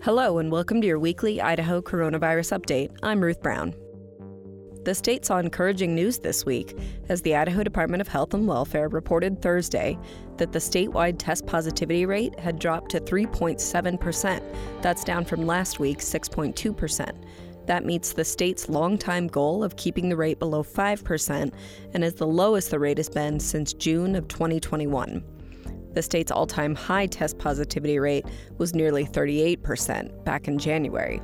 Hello, and welcome to your weekly Idaho coronavirus update. I'm Ruth Brown. The state saw encouraging news this week as the Idaho Department of Health and Welfare reported Thursday that the statewide test positivity rate had dropped to 3.7%. That's down from last week's 6.2%. That meets the state's longtime goal of keeping the rate below 5% and is the lowest the rate has been since June of 2021. The state's all time high test positivity rate was nearly 38% back in January.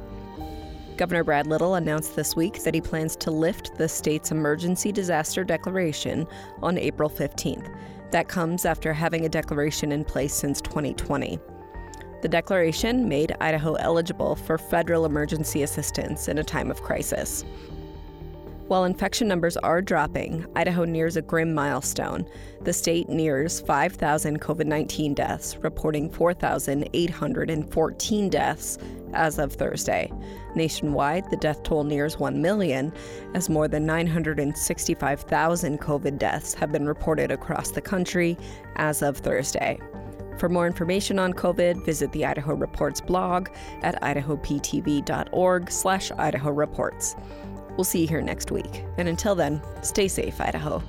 Governor Brad Little announced this week that he plans to lift the state's emergency disaster declaration on April 15th. That comes after having a declaration in place since 2020. The declaration made Idaho eligible for federal emergency assistance in a time of crisis. While infection numbers are dropping, Idaho nears a grim milestone. The state nears 5,000 COVID 19 deaths, reporting 4,814 deaths as of Thursday. Nationwide, the death toll nears 1 million, as more than 965,000 COVID deaths have been reported across the country as of Thursday. For more information on COVID, visit the Idaho Reports blog at idahoptv.org slash Idaho Reports. We'll see you here next week. And until then, stay safe, Idaho.